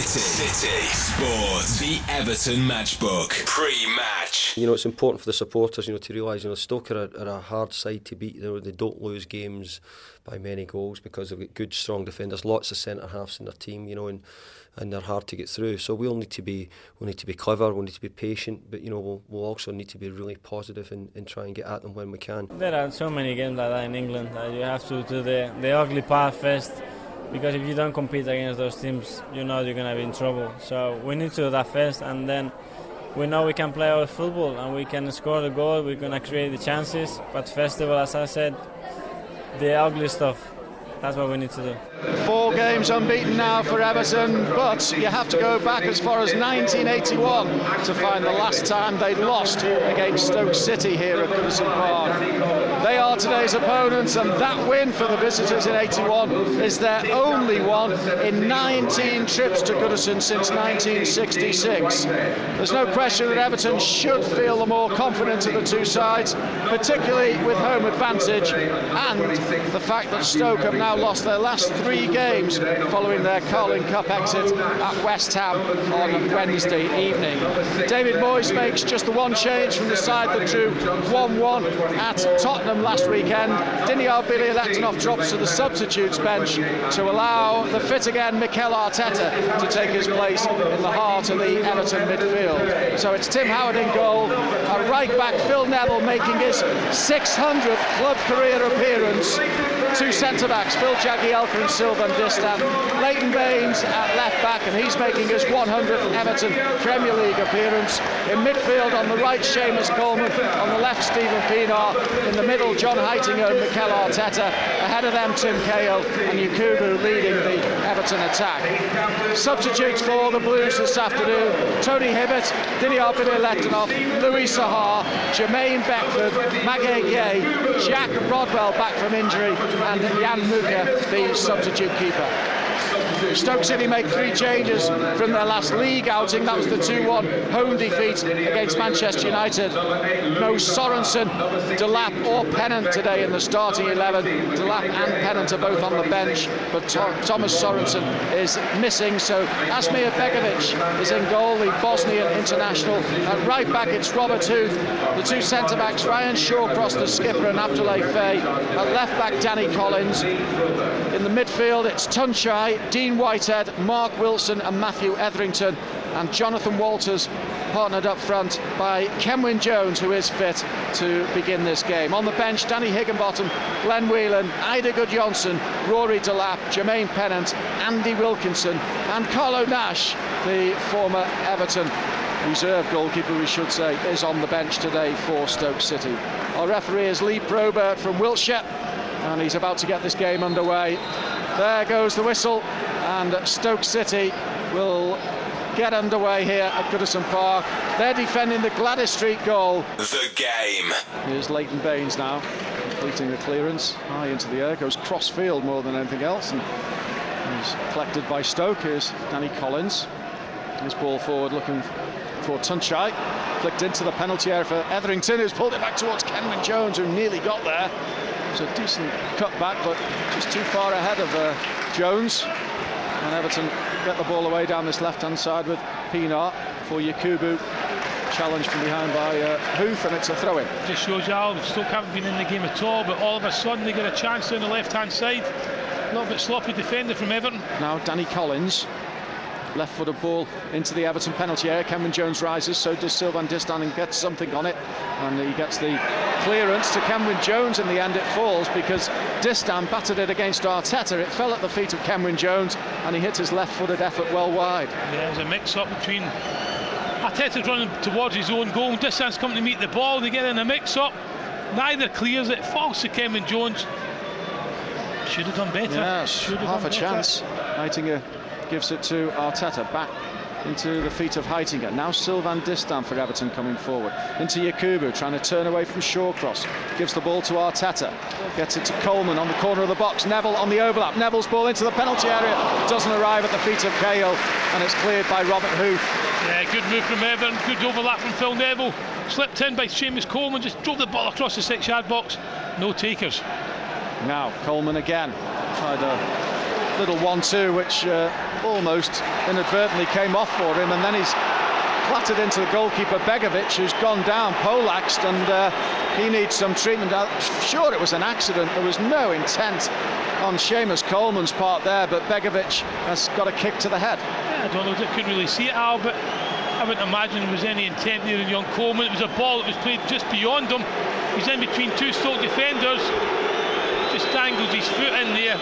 City. City. Sports. The Everton Matchbook. Pre-match. You know, it's important for the supporters, you know, to realise, you know, Stoke are a, are a hard side to beat. You know, they don't lose games by many goals because they've got good, strong defenders, lots of centre halves in their team, you know, and and they're hard to get through. So we'll need to be we need to be clever, we need to be patient, but you know we'll, we'll also need to be really positive and, and try and get at them when we can. There are so many games like that in England that you have to do the, the ugly part first because if you don't compete against those teams, you know you're going to be in trouble. So we need to do that first and then we know we can play our football and we can score the goal, we're going to create the chances. But first of all, as I said, the ugly stuff that's what we need to do. Four games unbeaten now for Everton, but you have to go back as far as 1981 to find the last time they lost against Stoke City here at Goodison Park. They are today's opponents, and that win for the visitors in 81 is their only one in 19 trips to Goodison since 1966. There's no question that Everton should feel the more confident of the two sides, particularly with home advantage and the fact that Stoke have now lost their last three games following their Carling Cup exit at West Ham on Wednesday evening. David Moyes makes just the one change from the side that drew 1-1 at Tottenham last weekend. Diniar Bilyaletdinov drops to the substitutes bench to allow the fit again Mikel Arteta to take his place in the heart of the Everton midfield. So it's Tim Howard in goal, a right back Phil Neville making his 600th club career appearance, two centre backs Phil Jagielka and Sylvain Distin. Leighton Baines at left back, and he's making his 100th Everton Premier League appearance. In midfield on the right, Seamus Coleman. On the left, Steven Pienaar. In the middle, John Heitinga and Mikel Arteta. Ahead of them, Tim Cahill and Yakubu leading the Everton attack. Substitutes for the Blues this afternoon Tony Hibbert, Diniar Bilyaletdinov, Louis Saha, Jermaine Beckford, Magaye Gueye, Jack Rodwell back from injury, and Jan Mucha, the substitute keeper. Stoke City make three changes from their last league outing. That was the 2-1 home defeat against Manchester United. No Sorensen, Delap or Pennant today in the starting 11. Delap and Pennant are both on the bench, but Thomas Sorensen is missing. So Asmir Begovic is in goal, the Bosnian international. At right back, it's Robert Huth. The two centre backs, Ryan Shawcross, the skipper, and Abdoulaye Faye. At left back, Danny Collins. In the midfield, it's Tuncay, Dean Whitehead, Mark Wilson, and Matthew Etherington. And Jonathan Walters partnered up front by Kenwyne Jones, who is fit to begin this game. On the bench, Danny Higginbottom, Glenn Whelan, Eidur Gudjohnsen, Rory Delap, Jermaine Pennant, Andy Wilkinson, and Carlo Nash, the former Everton reserve goalkeeper, we should say, is on the bench today for Stoke City. Our referee is Lee Probert from Wiltshire, and he's about to get this game underway. There goes the whistle, and Stoke City will get underway here at Goodison Park. They're defending the Gladys Street goal. The game. Here's Leighton Baines now, completing the clearance. High into the air, goes cross field more than anything else. And he's collected by Stoke. Here's Danny Collins. His ball forward looking for Tuncay. Flicked into the penalty area for Etherington, who's pulled it back towards Kenwyne Jones, who nearly got there. It's a decent cut back, but just too far ahead of uh, Jones. And Everton get the ball away down this left-hand side with Pienaar for Yakubu. Challenge from behind by uh, Huth, and it's a throw-in. Just shows you how Stoke haven't been in the game at all, but all of a sudden they get a chance on the left-hand side. A little bit sloppy defender from Everton. Now Danny Collins left-footed ball into the Everton penalty area. Kenwyne Jones rises, so does Sylvain Distin and gets something on it. And he gets the clearance to Kenwyne Jones. In the end, it falls because Distin battered it against Arteta. It fell at the feet of Kenwyne Jones, and he hit his left-footed effort well wide. There's a mix-up between Arteta's running towards his own goal. Distin's coming to meet the ball. They get in a mix-up. Neither clears it. Falls to Kenwyne Jones. Should have done better. Yes, half a better. chance. Heitinga gives it to Arteta back into the feet of Heitinga. Now Sylvain Distin for Everton coming forward. Into Yakubu, trying to turn away from Shawcross. Gives the ball to Arteta. Gets it to Coleman on the corner of the box. Neville on the overlap. Neville's ball into the penalty area. Doesn't arrive at the feet of Cahill. And it's cleared by Robert Huth. Yeah, good move from Everton. Good overlap from Phil Neville. Slipped in by Seamus Coleman. Just drove the ball across the six-yard box. No takers. Now Coleman again. Tried a little one-two, which uh, almost inadvertently came off for him, and then he's clattered into the goalkeeper Begovic, who's gone down, poleaxed, and uh, he needs some treatment. I'm sure it was an accident. There was no intent on Seamus Coleman's part there, but Begovic has got a kick to the head. Yeah, I don't know. I couldn't really see it, Al, but I wouldn't imagine there was any intent there in young Coleman. It was a ball that was played just beyond him. He's in between two Stoke defenders. Just dangles his foot in there.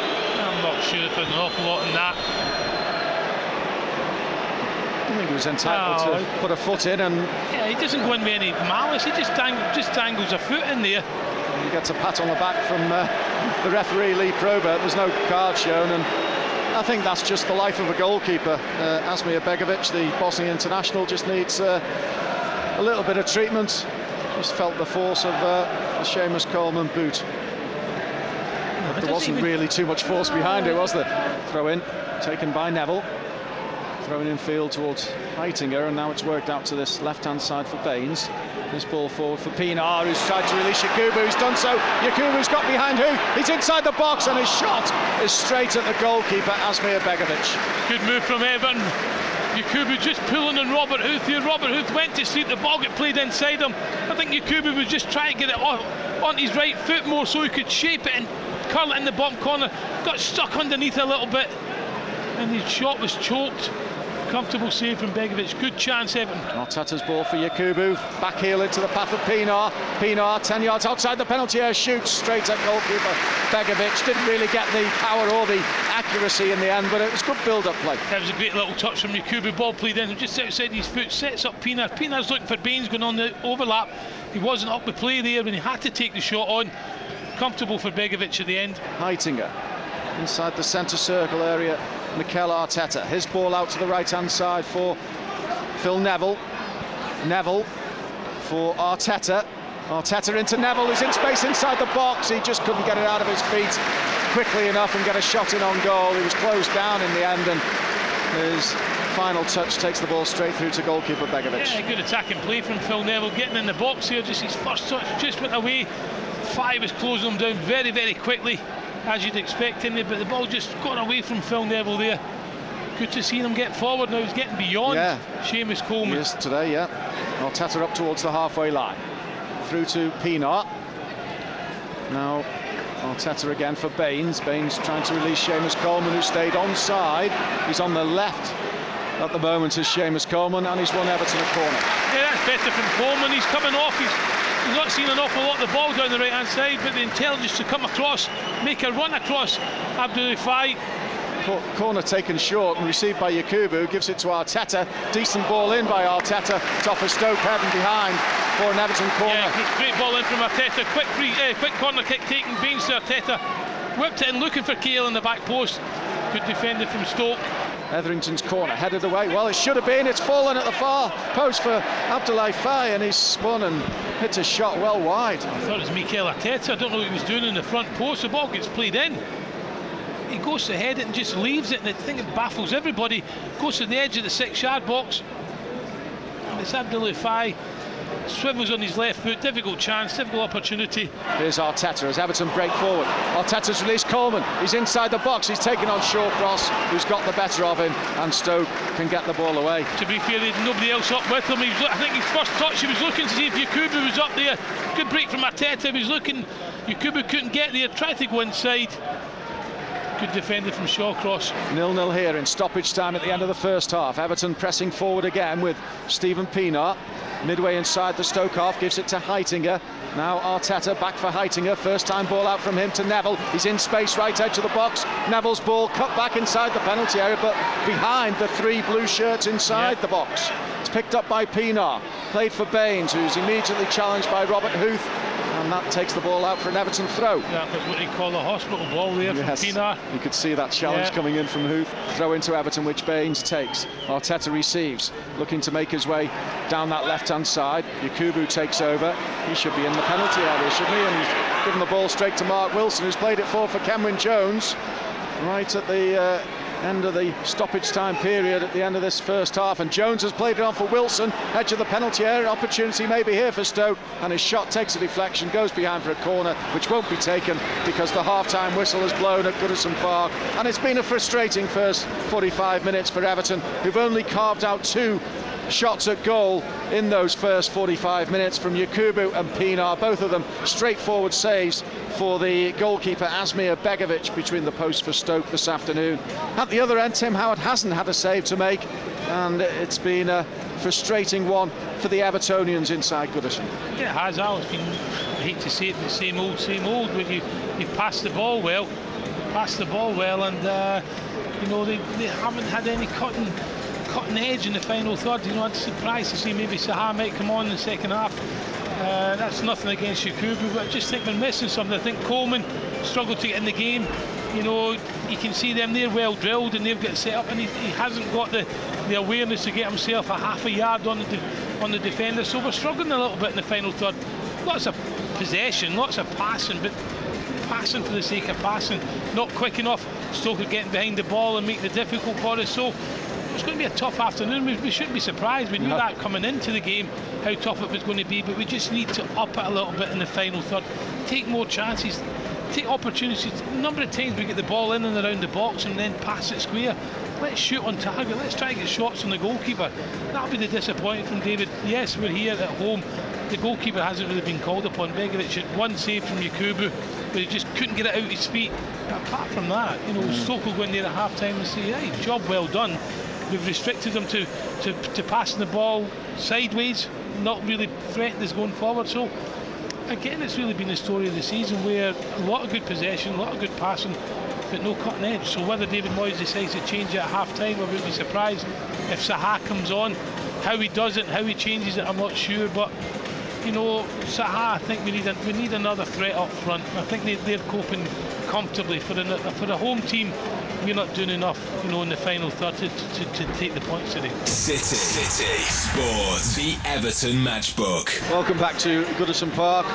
I'm not sure if there's an awful lot in that. I think he was entitled to put a foot in and Yeah, he doesn't go in with any malice. He just, dang, just dangles a foot in there. he gets a pat on the back from uh, the referee Lee Probert. There's no card shown and I think that's just the life of a goalkeeper. Uh, Asmir Begovic, the Bosnian international, just needs uh, a little bit of treatment. Just felt the force of uh, the Seamus Coleman boot. There wasn't really too much force behind it, was there? Throw in, taken by Neville. Thrown in field towards Heitinga, and now it's worked out to this left-hand side for Baines. This ball forward for Pienaar, who's tried to release Yakubu, who's done so. Yakubu's got behind Huth? He's inside the box, and his shot is straight at the goalkeeper, Asmir Begovic. Good move from Everton. Yakubu just pulling on Robert Huth here. Robert Huth went to sleep. The ball got played inside him. I think Yakubu was just trying to get it off, on his right foot more so he could shape it and curl it in the bottom corner. Got stuck underneath a little bit. And his shot was choked. Comfortable save from Begovic. Good chance, Everton. Arteta's ball for Yakubu. Back heel into the path of Pienaar. Pienaar, 10 yards outside the penalty area, shoots straight at goalkeeper Begovic. Didn't really get the power or the accuracy in the end, but it was good build-up play. That was a great little touch from Yakubu. Ball played in just outside his foot, sets up Pienaar. Pienaar's looking for Baines going on the overlap. He wasn't up the play there when he had to take the shot on. Comfortable for Begovic at the end. Heitinga inside the centre circle area. Mikel Arteta. His ball out to the right hand side for Phil Neville. Neville for Arteta. Arteta into Neville, who's in space inside the box. He just couldn't get it out of his feet quickly enough and get a shot in on goal. He was closed down in the end, and his final touch takes the ball straight through to goalkeeper Begovic. Yeah, good attacking play from Phil Neville, getting in the box here. Just his first touch just went away. Five is closing them down very, very quickly, as you'd expect in there. But the ball just got away from Phil Neville there. Good to see him get forward now. He's getting beyond Yeah. Seamus Coleman. Yes, today, yeah. Arteta up towards the halfway line. Through to Pienaar. Now Arteta again for Baines. Baines trying to release Seamus Coleman, who stayed onside. He's on the left at the moment is Seamus Coleman, and he's won Everton a corner. Yeah, that's better from Coleman. He's coming off. He's, he's not seen an awful lot of the ball down the right hand side, but the intelligence to come across, make a run across Abdul Faye. Corner taken short and received by Yakubu, gives it to Arteta. Decent ball in by Arteta. Top of Stoke heading behind for an Everton corner. Yeah, great ball in from Arteta. Quick free, uh, quick corner kick taken. Baines to Arteta. Whipped it in, looking for Cahill in the back post. Good defended from Stoke. Etherington's corner headed away. Well, it should have been. It's fallen at the far post for Abdoulaye Faye, and he's spun and hits a shot well wide. I thought it was Mikel Arteta. I don't know what he was doing in the front post. The ball gets played in. He goes to head it and just leaves it, and I think it baffles everybody. Goes to the edge of the six-yard box. And it's Abdoulaye Faye. Swivels on his left foot. Difficult chance, difficult opportunity. Here's Arteta as Everton break forward. Arteta's released Coleman. He's inside the box. He's taken on Shawcross, who's got the better of him, and Stoke can get the ball away. To be fair, there's nobody else up with him. Was, I think his first touch, he was looking to see if Yakubu was up there. Good break from Arteta. He was looking. Yakubu couldn't get there. Tried to go inside. Good defender from Shawcross. Nil-nil here in stoppage time at the end of the first half. Everton pressing forward again with Steven Pienaar. Midway inside the Stoke half, gives it to Heitinga. Now Arteta back for Heitinga. First time ball out from him to Neville. He's in space, right edge of the box. Neville's ball cut back inside the penalty area, but behind the three blue shirts inside Yeah. the box. It's picked up by Pienaar. Played for Baines, who's immediately challenged by Robert Huth. And that takes the ball out for an Everton throw. That was what they call a hospital ball there Pienaar. You could see that challenge Yeah. coming in from Huth. Throw into Everton, which Baines takes. Arteta receives, looking to make his way down that left-hand side. Yakubu takes over. He should be in the penalty area, shouldn't he? And he's given the ball straight to Mark Wilson, who's played it forward for Kenwyne Jones. Right at the uh, end of the stoppage time period at the end of this first half. And Jones has played it on for Wilson, edge of the penalty area. Opportunity may be here for Stoke, and his shot takes a deflection, goes behind for a corner, which won't be taken because the half-time whistle has blown at Goodison Park. And it's been a frustrating first 45 minutes for Everton, who've only carved out two shots at goal in those first 45 minutes from Yakubu and Pienaar, both of them straightforward saves for the goalkeeper Asmir Begovic between the posts for Stoke this afternoon. At the other end, Tim Howard hasn't had a save to make, and it's been a frustrating one for the Evertonians inside Goodison. Yeah, it has. Al. It's been, I hate to say it, the same old, same old. Where you you pass the ball well, pass the ball well, and uh, you know they, they haven't had any cutting cutting edge in the final third. You know, I'm surprised to see maybe Saha might come on in the second half. Uh, that's nothing against Yakubu, but I just think they're missing something. I think Coleman struggled to get in the game. You know, you can see them, they're well drilled and they've got set up, and he, he hasn't got the, the awareness to get himself a half a yard on the, on the defender. So we're struggling a little bit in the final third. Lots of possession, lots of passing, but passing for the sake of passing, not quick enough. Stoker getting behind the ball and making it difficult for us. So it's going to be a tough afternoon. We, we shouldn't be surprised. We knew that coming into the game, how tough it was going to be, but we just need to up it a little bit in the final third. Take more chances, take opportunities. A number of times we get the ball in and around the box and then pass it square. Let's shoot on target. Let's try and get shots on the goalkeeper. That'll be the disappointment from David. Yes, we're here at home. The goalkeeper hasn't really been called upon. Begovic had one save from Yakubu, but he just couldn't get it out his feet. But apart from that, you know, Stoke will go in there at half time and say, hey, job well done. We've restricted them to, to, to passing the ball sideways, not really threatening us going forward. So, again, it's really been the story of the season where a lot of good possession, a lot of good passing, but no cutting edge. So, whether David Moyes decides to change it at half time, I wouldn't be surprised if Saha comes on. How he does it, how he changes it, I'm not sure. But you know, Saha, I think we need a, we need another threat up front. I think they, they're coping comfortably for the for the home team. We're not doing enough, you know, in the final third to, to, to take the points today. City. City. Sports. The Everton Matchbook. Welcome back to Goodison Park.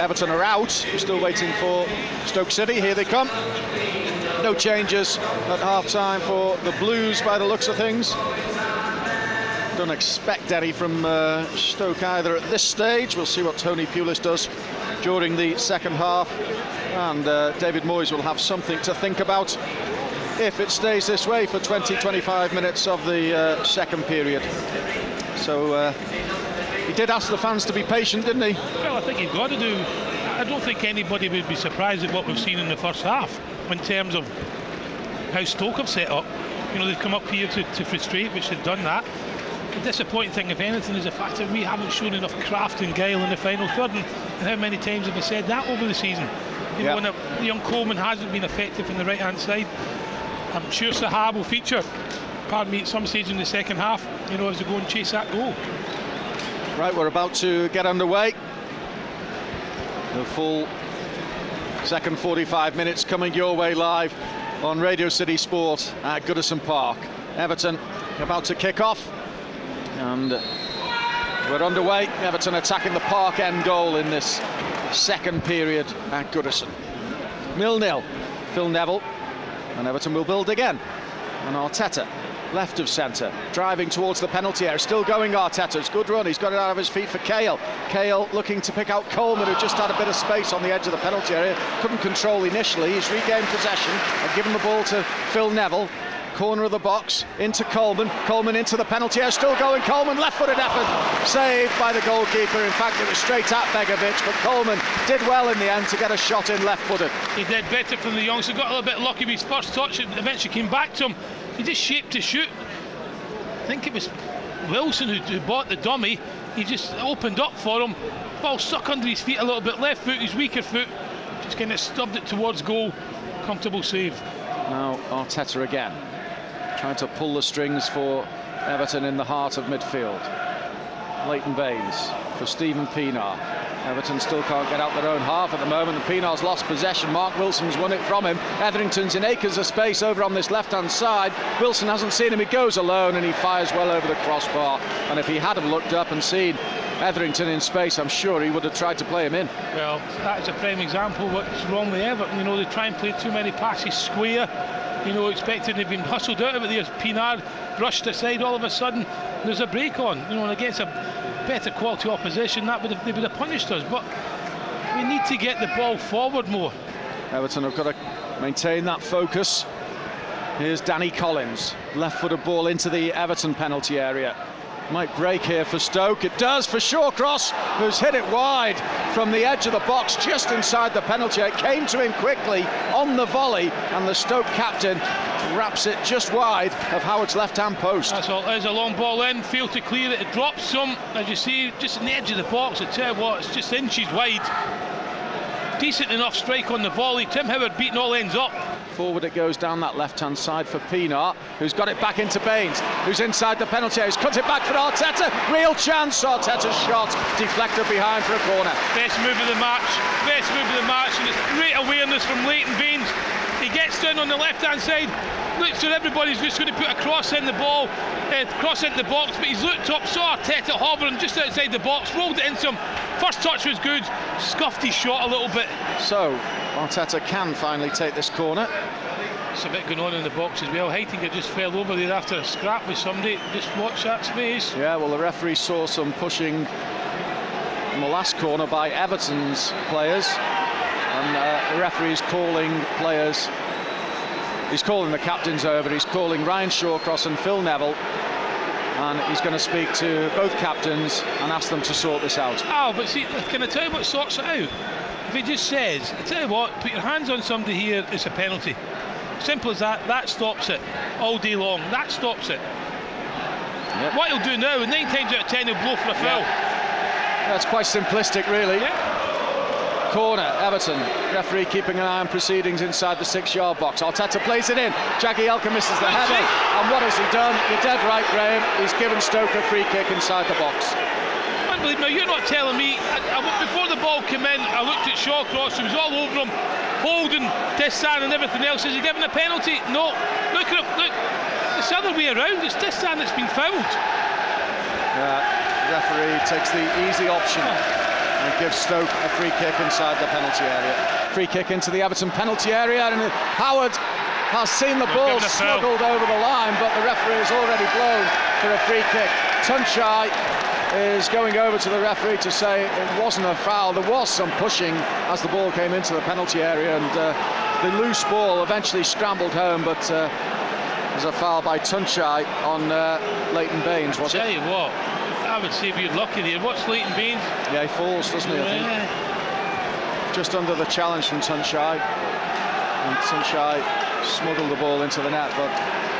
Everton are out. We're still waiting for Stoke City. Here they come. No changes at half time for the Blues by the looks of things. Don't expect any from uh, Stoke either at this stage. We'll see what Tony Pulis does during the second half. And uh, David Moyes will have something to think about if it stays this way for 20 25 minutes of the uh, second period. So uh, he did ask the fans to be patient, didn't he? Well, I think you've got to do. I don't think anybody would be surprised at what we've seen in the first half in terms of how Stoke have set up. You know, they've come up here to, to frustrate, which they've done that. The disappointing thing, if anything, is the fact that we haven't shown enough craft and guile in the final third. And, how many times have we said that over the season? You Yeah. know, when a, young Coleman hasn't been effective in the right hand side, I'm sure Saha will feature, pardon me, at some stage in the second half, you know, as they go and chase that goal. Right, we're about to get underway. The full second 45 minutes coming your way live on Radio City Sport at Goodison Park. Everton about to kick off. And we're underway. Everton attacking the park end goal in this second period at Goodison. Nil nil. Phil Neville. And Everton will build again. And Arteta, left of centre, driving towards the penalty area. Still going Arteta's good run. He's got it out of his feet for Cahill. Cahill looking to pick out Coleman, who just had a bit of space on the edge of the penalty area. Couldn't control initially. He's regained possession and given the ball to Phil Neville. Corner of the box into Coleman. Coleman into the penalty area. Still going. Coleman left-footed effort, saved by the goalkeeper. In fact, it was straight at Begovic, but Coleman did well in the end to get a shot in left-footed. He did better from the youngster. Got a little bit lucky with his first touch. It eventually came back to him. He just shaped to shoot. I think it was Wilson who, who bought the dummy. He just opened up for him. Ball stuck under his feet a little bit. Left foot, his weaker foot. Just kind of stubbed it towards goal. Comfortable save. Now Arteta again, trying to pull the strings for Everton in the heart of midfield. Leighton Baines for Steven Pienaar. Everton still can't get out their own half at the moment, and Pienaar's lost possession. Mark Wilson's won it from him. Etherington's in acres of space over on this left-hand side. Wilson hasn't seen him. He goes alone and he fires well over the crossbar. And if he had have looked up and seen Etherington in space, I'm sure he would have tried to play him in. Well, that is a prime example of what's wrong with Everton. You know, they try and play too many passes square. You know, expecting they've been hustled out of it. There's Pienaar brushed aside all of a sudden. There's a break on, you know, and against a better quality opposition, that would have, they would have punished us. But we need to get the ball forward more. Everton have got to maintain that focus. Here's Danny Collins, left-footed ball into the Everton penalty area. Might break here for Stoke. It does for Shawcross, who's hit it wide from the edge of the box, just inside the penalty. It came to him quickly on the volley, and the Stoke captain wraps it just wide of Howard's left-hand post. That's all. There's a long ball in, failed to clear it. It drops some, as you see, just on the edge of the box. I tell you what, it's just inches wide. Decent enough strike on the volley. Tim Howard beating all ends up. Forward it goes down that left-hand side for Pienaar, who's got it back into Baines, who's inside the penalty area. He's cut it back for Arteta. Real chance. Arteta's shot deflected behind for a corner. Best move of the match. Best move of the match, and it's great awareness from Leighton Baines. He gets down on the left-hand side, looks at everybody's just going to put a cross in the ball, uh, cross into the box, but he's looked up, saw Arteta hovering just outside the box, rolled it into him. First touch was good, scuffed his shot a little bit. So Arteta can finally take this corner. It's a bit going on in the box as well. Heitinga just fell over there after a scrap with somebody. Just watch that space. Yeah, well, the referee saw some pushing in the last corner by Everton's players, and uh, the referee's calling players. He's calling the captains over. He's calling Ryan Shawcross and Phil Neville, and he's going to speak to both captains and ask them to sort this out. Oh, but see, can I tell you what sorts it out? If he just says, I tell you what, put your hands on somebody here, it's a penalty. Simple as that. That stops it all day long. That stops it. Yep. What he'll do now, nine times out of ten, he'll blow for a foul. That's quite simplistic, really. Yeah. Corner, Everton. Referee keeping an eye on proceedings inside the six-yard box. Arteta plays it in. Jagielka misses the header. And what has he done? You're dead right, Graham. He's given Stoke a free kick inside the box. Unbelievable. You're not telling me. I, I, before the ball came in, I looked at Shawcross, who was all over him, holding Distin and everything else. Is he given a penalty? No. Look at him. Look. It's the other way around. It's Distin that's been fouled. Uh, referee takes the easy option and gives Stoke a free kick inside the penalty area. Free kick into the Everton penalty area, and Howard has seen the ball given a foul. smuggled over the line, but the referee has already blown for a free kick. Tuncay is going over to the referee to say it wasn't a foul. There was some pushing as the ball came into the penalty area, and uh, the loose ball eventually scrambled home, but. Uh, there's a foul by Tuncay on uh, Leighton Baines, was Tell it? you what, I would say if you're lucky there. What's Leighton Baines? Yeah, he falls, doesn't he? I think. Yeah. just under the challenge from Tuncay. And Tuncay smuggled the ball into the net, but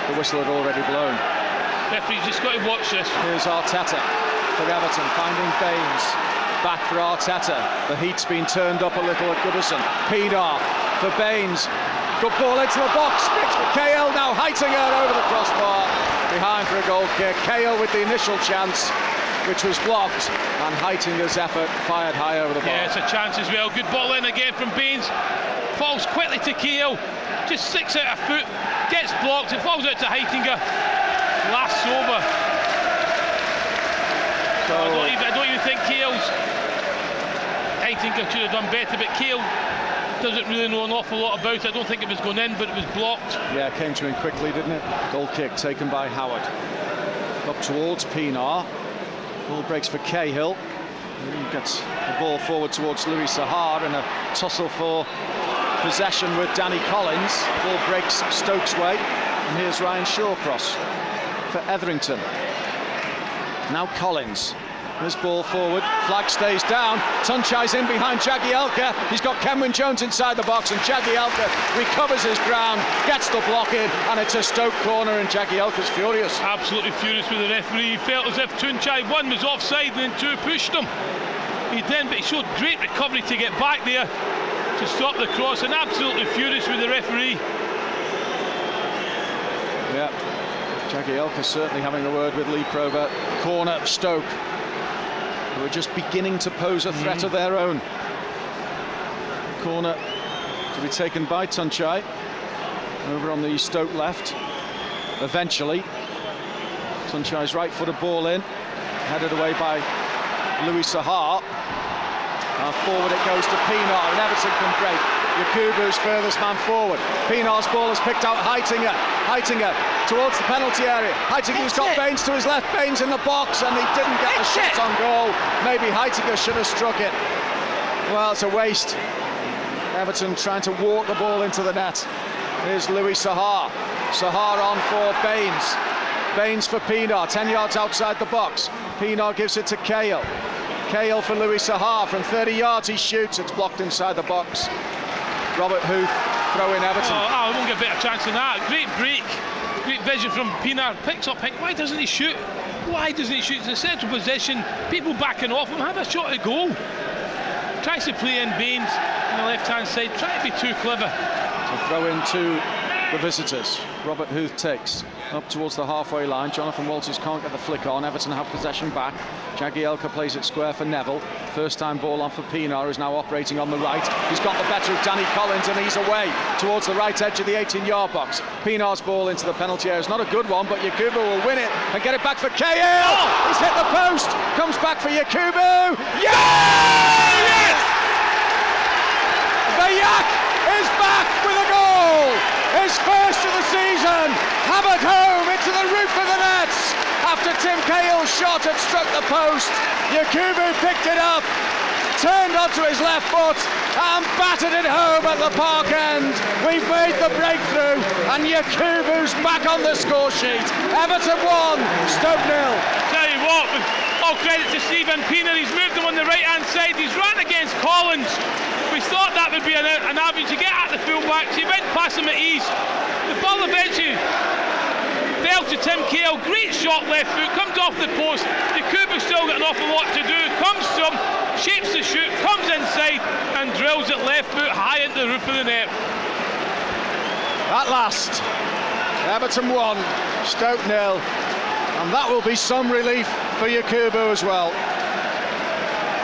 the whistle had already blown. Referee's just got to watch this. Here's Arteta for Everton, finding Baines. Back for Arteta. The heat's been turned up a little at Goodison. Pienaar for Baines. Good ball into the box. Cahill now Heitinga over the crossbar. Behind for a goal kick. Cahill with the initial chance, which was blocked. And Heitinga's effort fired high over the bar. Yeah, it's a chance as well. Good ball in again from Baines. Falls quickly to Cahill. Just six out of foot. Gets blocked. It falls out to Heitinga. Last over. So- I don't, even, I don't even think Cahill's. Heitinga should have done better, but Cahill doesn't really know an awful lot about it. I don't think it was going in, but it was blocked. Yeah, it came to him quickly, didn't it? Goal kick taken by Howard. Up towards Pienaar. Ball breaks for Cahill. He gets the ball forward towards Louis Saha and a tussle for possession with Danny Collins. Ball breaks Stokes' way. And here's Ryan Shawcross for Etherington. Now Collins. This ball forward, flag stays down. Tuncay's in behind Jagielka. He's got Kenwyne Jones inside the box, and Jagielka recovers his ground, gets the block in, and it's a Stoke corner. And Jagielka's furious. Absolutely furious with the referee. He felt as if Tuncay one was offside and then two pushed him. He then, but he showed great recovery to get back there to stop the cross, and absolutely furious with the referee. Yeah, Jagielka certainly having a word with Lee Probert. Corner Stoke, who are just beginning to pose a mm-hmm. threat of their own. Corner to be taken by Tuncay over on the Stoke left. Eventually, Tuncay's right-footed ball in, headed away by Louis Saha. And forward it goes to Pienaar, and Everton can break. Yakubu's furthest man forward. Pienaar's ball is picked out Heitinga. Heitinga towards the penalty area. Heitinga's got Baines to his left. Baines in the box, and he didn't get the shot on goal. Maybe Heitinga should have struck it. Well, it's a waste. Everton trying to walk the ball into the net. Here's Louis Saha. Saha on for Baines. Baines for Pienaar, 10 yards outside the box. Pienaar gives it to Cahill. Cahill for Louis Saha. From 30 yards he shoots. It's blocked inside the box. Robert Huth throw in Everton. Oh, oh, I won't get a better chance than that. Great break. Great vision from Pienaar. Picks up Why doesn't he shoot? Why doesn't he shoot? It's a central position. People backing off him. Have a shot at goal. Tries to play in Baines on the left hand side. Try to be too clever. So throw in to the visitors. Robert Huth takes up towards the halfway line. Jonathan Walters can't get the flick on. Everton have possession back. Jagielka plays it square for Neville. First time ball on for Pienaar, who's now operating on the right. He's got the better of Danny Collins and he's away towards the right edge of the 18 yard box. Pienaar's ball into the penalty area is not a good one, but Yakubu will win it and get it back for Cahill. Oh! He's hit the post. Comes back for Yakubu. Yes! The Yak is back with a goal his first of the season, hammered home into the roof of the nets after Tim Cahill's shot had struck the post. Yakubu picked it up, turned onto his left foot and battered it home at the park end. We've made the breakthrough and Yakubu's back on the score sheet. Everton 1, Stoke nil. Tell you what, all credit to Steven Pienaar, he's moved him on the right hand side, he's run against Collins we thought that would be an, an to get at the fullbacks. He went past him at ease. The ball eventually fell to Tim Cahill. Great shot left foot, comes off the post. The Cooper's still got an awful lot to do. Comes to him, shapes the shoot, comes inside and drills it left foot high into the roof of the net. At last, Everton won, Stoke nil, and that will be some relief for Yakubu as well.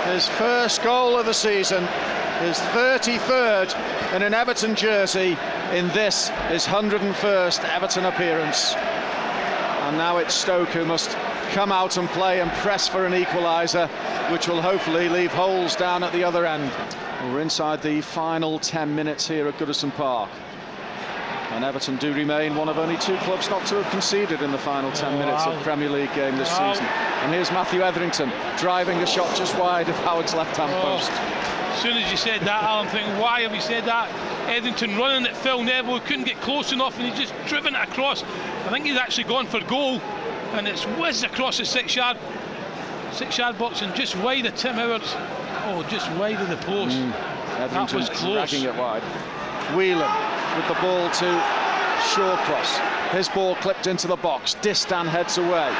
His first goal of the season his 33rd in an Everton jersey in this, his 101st Everton appearance. And now it's Stoke who must come out and play and press for an equaliser, which will hopefully leave holes down at the other end. We're inside the final 10 minutes here at Goodison Park. And Everton do remain one of only two clubs not to have conceded in the final 10 minutes wow. of Premier League game this wow. season. And here's Matthew Etherington driving a shot just wide of Howard's left-hand oh. post. As soon as you said that, I'm thinking, why have you said that? Etherington running at Phil Neville, couldn't get close enough, and he's just driven it across. I think he's actually gone for goal, and it's whizzed across the six-yard, six-yard box, and just wide of Tim Howard. Oh, just wide of the post. Mm. That was close. it wide. Whelan with the ball to Shawcross. His ball clipped into the box. Distin heads away.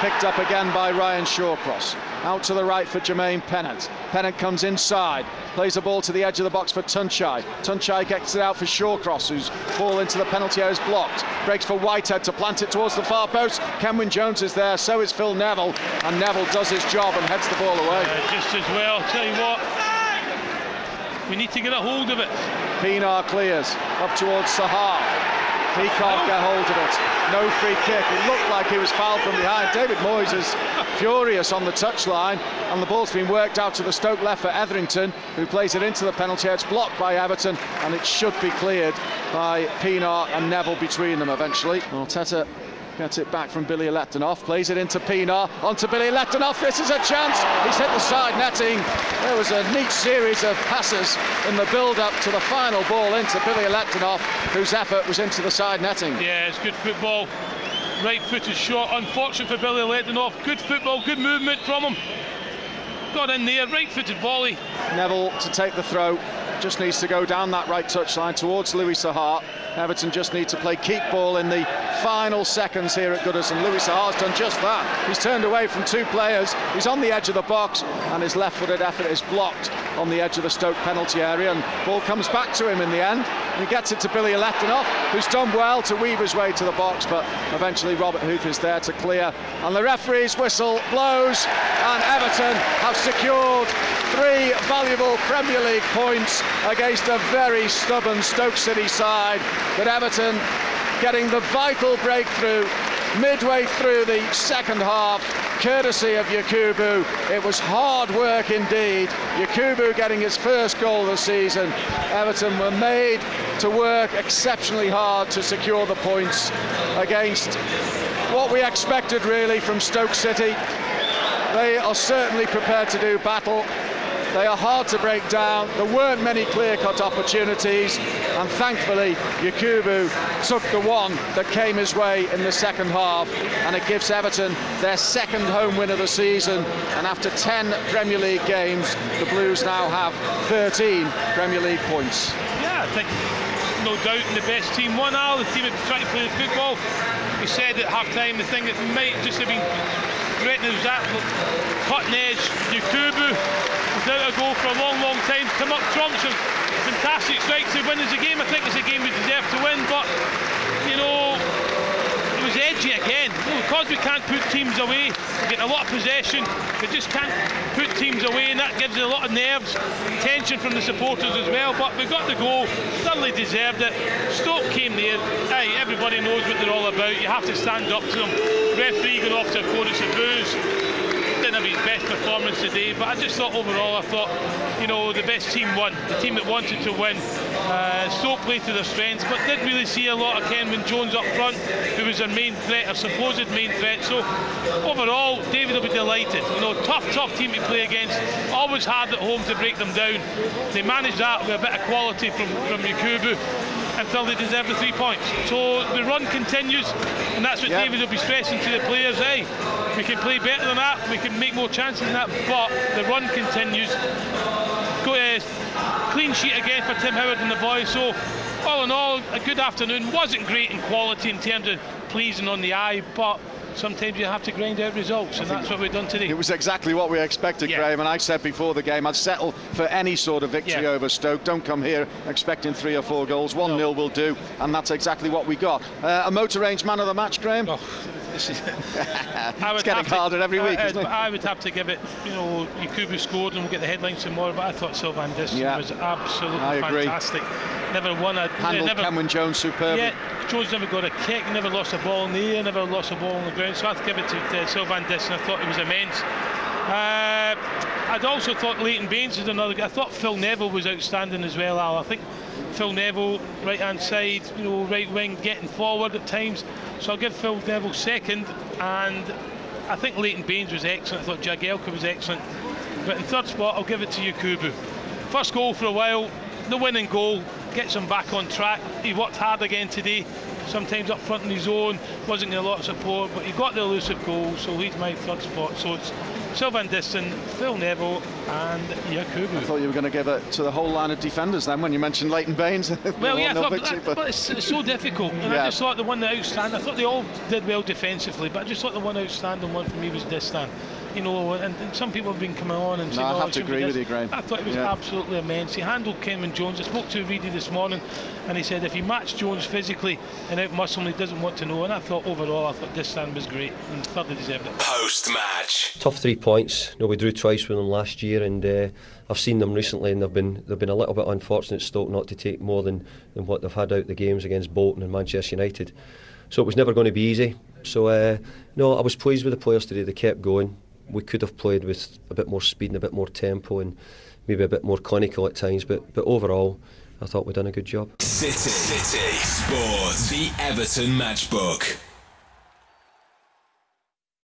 Picked up again by Ryan Shawcross. Out to the right for Jermaine Pennant. Pennant comes inside, plays the ball to the edge of the box for Tuncay. Tuncay gets it out for Shawcross, whose ball into the penalty area is blocked. Breaks for Whitehead to plant it towards the far post. Kenwyne Jones is there, so is Phil Neville, and Neville does his job and heads the ball away. Yeah, just as well. Tell you what, we need to get a hold of it. Pienaar clears up towards Saha. He can't get hold of it. No free kick. It looked like he was fouled from behind. David Moyes is furious on the touchline, and the ball's been worked out to the Stoke left for Etherington, who plays it into the penalty area. It's blocked by Everton, and it should be cleared by Pienaar and Neville between them eventually. Arteta Gets it back from Bilyaletdinov, plays it into Pienaar, onto Bilyaletdinov. This is a chance. He's hit the side netting. There was a neat series of passes in the build-up to the final ball into Bilyaletdinov, whose effort was into the side netting. Yeah, it's good football. Right-footed shot. Unfortunate for Bilyaletdinov. Good football, good movement from him. Got in there, right-footed volley. Neville to take the throw just needs to go down that right touchline towards Louis Saha. Everton just need to play keep ball in the final seconds here at Goodison. Louis Saha's done just that. He's turned away from two players. He's on the edge of the box, and his left-footed effort is blocked on the edge of the Stoke penalty area. And ball comes back to him in the end. And he gets it to Bilyaletdinov, who's done well to weave his way to the box, but eventually Robert Huth is there to clear. And the referee's whistle blows, and Everton have secured three valuable Premier League points against a very stubborn Stoke City side. But Everton getting the vital breakthrough midway through the second half, courtesy of Yakubu. It was hard work indeed. Yakubu getting his first goal of the season. Everton were made to work exceptionally hard to secure the points against what we expected really from Stoke City. They are certainly prepared to do battle. They are hard to break down. There weren't many clear-cut opportunities, and thankfully, Yakubu took the one that came his way in the second half, and it gives Everton their second home win of the season. And after 10 Premier League games, the Blues now have 13 Premier League points. Yeah, I think no doubt in the best team won. All the team that tried to play the football. We said at half time the thing that might just have been threatening was that cutting edge Yakubu without a goal for a long, long time. Trumps with fantastic strikes to win as a game. I think it's a game we deserve to win, but you know was edgy again. because we can't put teams away, we get a lot of possession. We just can't put teams away, and that gives a lot of nerves, tension from the supporters as well. But we got the goal, thoroughly deserved it. Stoke came there. Hey, everybody knows what they're all about. You have to stand up to them. Referee got off to a chorus of boos didn't his best performance today, but I just thought overall, I thought, you know, the best team won, the team that wanted to win. Uh, played to their strengths, but did really see a lot of Kenwyne Jones up front, who was their main threat, a supposed main threat. So overall, David will be delighted. You know, tough, tough team to play against. Always hard at home to break them down. They managed that with a bit of quality from from Yakubu until they deserve the three points. So the run continues, and that's what yep. David will be stressing to the players. Hey, we can play better than that, we can make more chances than that, but the run continues. Go, uh, clean sheet again for Tim Howard and the boys. So all in all, a good afternoon. Wasn't great in quality in terms of pleasing on the eye, but sometimes you have to grind out results, and that's what we've done today. It was exactly what we expected, yeah. Graham. And I said before the game, I'd settle for any sort of victory yeah. over Stoke. Don't come here expecting three or four goals. One no. nil will do, and that's exactly what we got. Uh, a motor range man of the match, Graham. Oh. It's getting harder to, every week, uh, isn't it? I would have to give it, you know, Yakubu scored and we'll get the headlines tomorrow, but I thought Sylvain Distin yeah. was absolutely I fantastic. Never won a... Handled never, Kenwyne Jones superb. Yeah, Jones never got a kick, never lost a ball in the air, never lost a ball on the ground, so I to give it to, to Sylvain Distin. I thought it was immense. Uh, I'd also thought Leighton Baines is another. I thought Phil Neville was outstanding as well. Al. I think Phil Neville, right hand side, you know, right wing, getting forward at times. So I'll give Phil Neville second, and I think Leighton Baines was excellent. I thought Jagielka was excellent. But in third spot, I'll give it to Yakubu. First goal for a while, the winning goal, gets him back on track. He worked hard again today. Sometimes up front in his own, wasn't getting a lot of support, but he got the elusive goal, so he's my third spot. So it's Sylvain Distin, Phil Neville, and Yakubu. I thought you were going to give it to the whole line of defenders then when you mentioned Leighton Baines. well, yeah, thought, victory, but, but it's, it's, so difficult. And yeah. I just thought the one that outstanding, I thought they all did well defensively, but I just thought the one outstanding one for me was Distin you know, and, and, some people have been coming on and saying, no, I have oh, to agree with you, Graham. I thought it was yeah. absolutely immense. He handled Kenwyne Jones. I spoke to Reedy this morning, and he said if he matched Jones physically and out muscle, he doesn't want to know. And I thought overall, I thought this stand was great and thoroughly deserved it. Post match, tough three points. You know, we drew twice with them last year, and uh, I've seen them recently, and they've been they've been a little bit unfortunate. Stoke not to take more than, than what they've had out the games against Bolton and Manchester United. So it was never going to be easy. So uh, no, I was pleased with the players today. They kept going we could have played with a bit more speed and a bit more tempo and maybe a bit more clinical at times. But but overall, I thought we'd done a good job. City, City Sports, the Everton Matchbook.